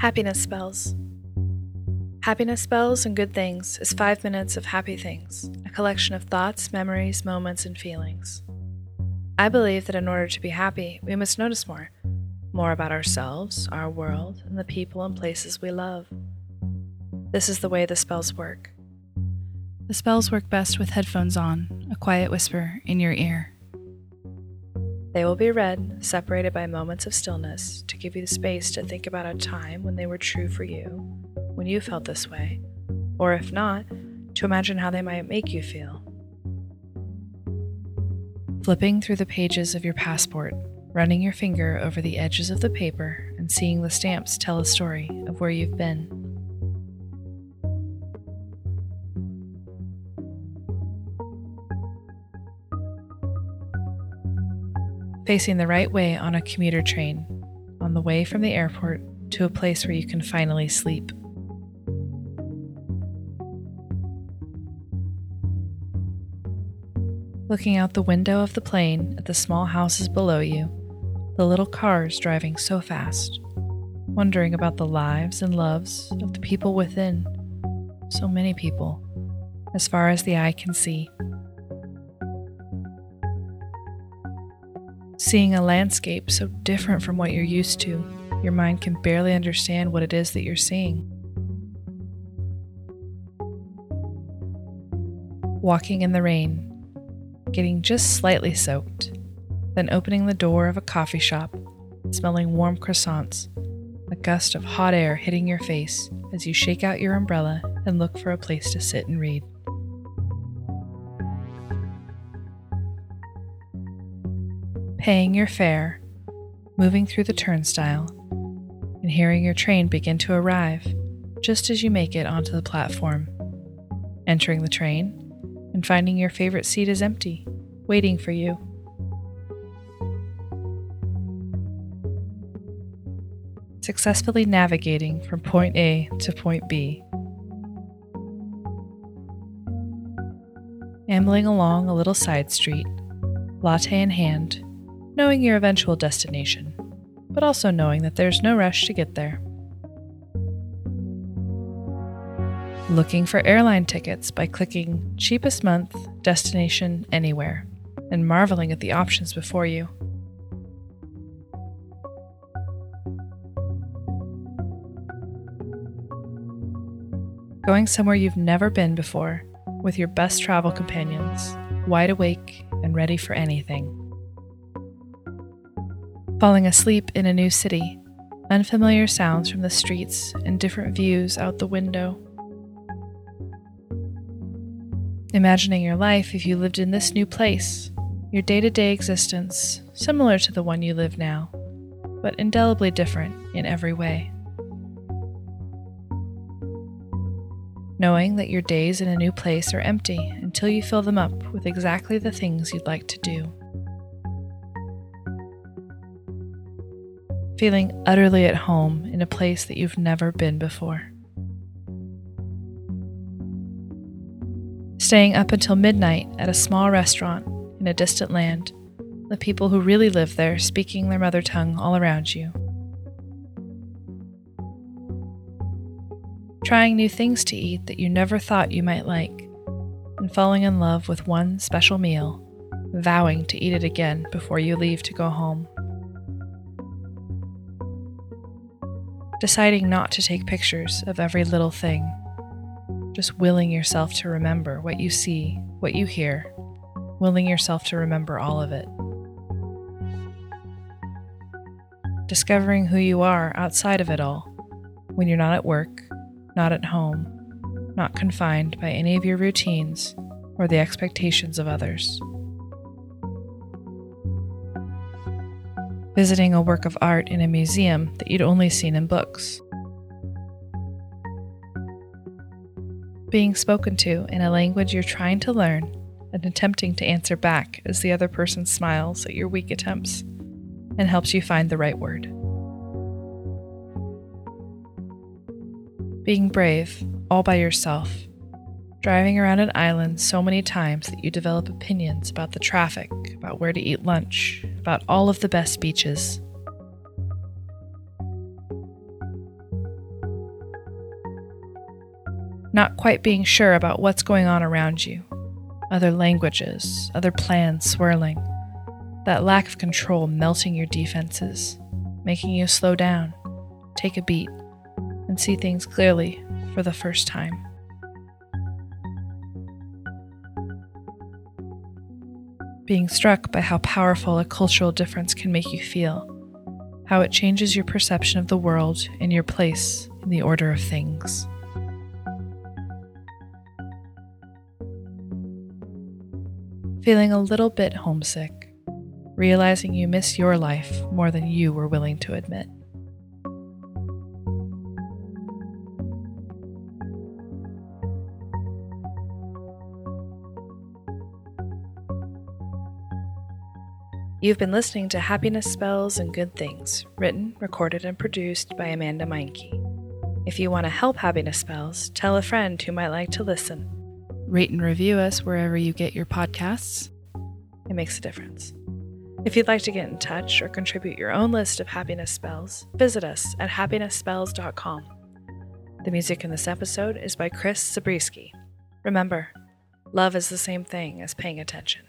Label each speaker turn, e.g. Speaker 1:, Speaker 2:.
Speaker 1: Happiness Spells. Happiness Spells and Good Things is five minutes of happy things, a collection of thoughts, memories, moments, and feelings. I believe that in order to be happy, we must notice more more about ourselves, our world, and the people and places we love. This is the way the spells work.
Speaker 2: The spells work best with headphones on, a quiet whisper in your ear.
Speaker 1: They will be read, separated by moments of stillness, to give you the space to think about a time when they were true for you, when you felt this way, or if not, to imagine how they might make you feel.
Speaker 2: Flipping through the pages of your passport, running your finger over the edges of the paper, and seeing the stamps tell a story of where you've been. Facing the right way on a commuter train, on the way from the airport to a place where you can finally sleep. Looking out the window of the plane at the small houses below you, the little cars driving so fast, wondering about the lives and loves of the people within. So many people, as far as the eye can see. Seeing a landscape so different from what you're used to, your mind can barely understand what it is that you're seeing. Walking in the rain, getting just slightly soaked, then opening the door of a coffee shop, smelling warm croissants, a gust of hot air hitting your face as you shake out your umbrella and look for a place to sit and read. Paying your fare, moving through the turnstile, and hearing your train begin to arrive just as you make it onto the platform, entering the train and finding your favorite seat is empty, waiting for you. Successfully navigating from point A to point B. Ambling along a little side street, latte in hand, knowing your eventual destination, but also knowing that there's no rush to get there. Looking for airline tickets by clicking cheapest month, destination, anywhere, and marveling at the options before you. Going somewhere you've never been before with your best travel companions, wide awake and ready for anything falling asleep in a new city, unfamiliar sounds from the streets and different views out the window. Imagining your life if you lived in this new place, your day to day existence similar to the one you live now, but indelibly different in every way. Knowing that your days in a new place are empty until you fill them up with exactly the things you'd like to do. Feeling utterly at home in a place that you've never been before. Staying up until midnight at a small restaurant in a distant land, the people who really live there speaking their mother tongue all around you. Trying new things to eat that you never thought you might like, and falling in love with one special meal, vowing to eat it again before you leave to go home. Deciding not to take pictures of every little thing, just willing yourself to remember what you see, what you hear, willing yourself to remember all of it. Discovering who you are outside of it all, when you're not at work, not at home, not confined by any of your routines or the expectations of others. Visiting a work of art in a museum that you'd only seen in books. Being spoken to in a language you're trying to learn and attempting to answer back as the other person smiles at your weak attempts and helps you find the right word. Being brave, all by yourself, driving around an island so many times that you develop opinions about the traffic, about where to eat lunch, about all of the best beaches. Not quite being sure about what's going on around you. Other languages, other plans swirling. That lack of control melting your defenses, making you slow down, take a beat, and see things clearly for the first time. Being struck by how powerful a cultural difference can make you feel, how it changes your perception of the world and your place in the order of things. feeling a little bit homesick, realizing you miss your life more than you were willing to admit.
Speaker 1: You've been listening to Happiness Spells and Good Things, written, recorded, and produced by Amanda Meyncke. If you want to help Happiness Spells, tell a friend who might like to listen.
Speaker 2: Rate and review us wherever you get your podcasts.
Speaker 1: It makes a difference. If you'd like to get in touch or contribute your own list of happiness spells, visit us at happinessspells.com. The music in this episode is by Chris Zabriskie. Remember, love is the same thing as paying attention.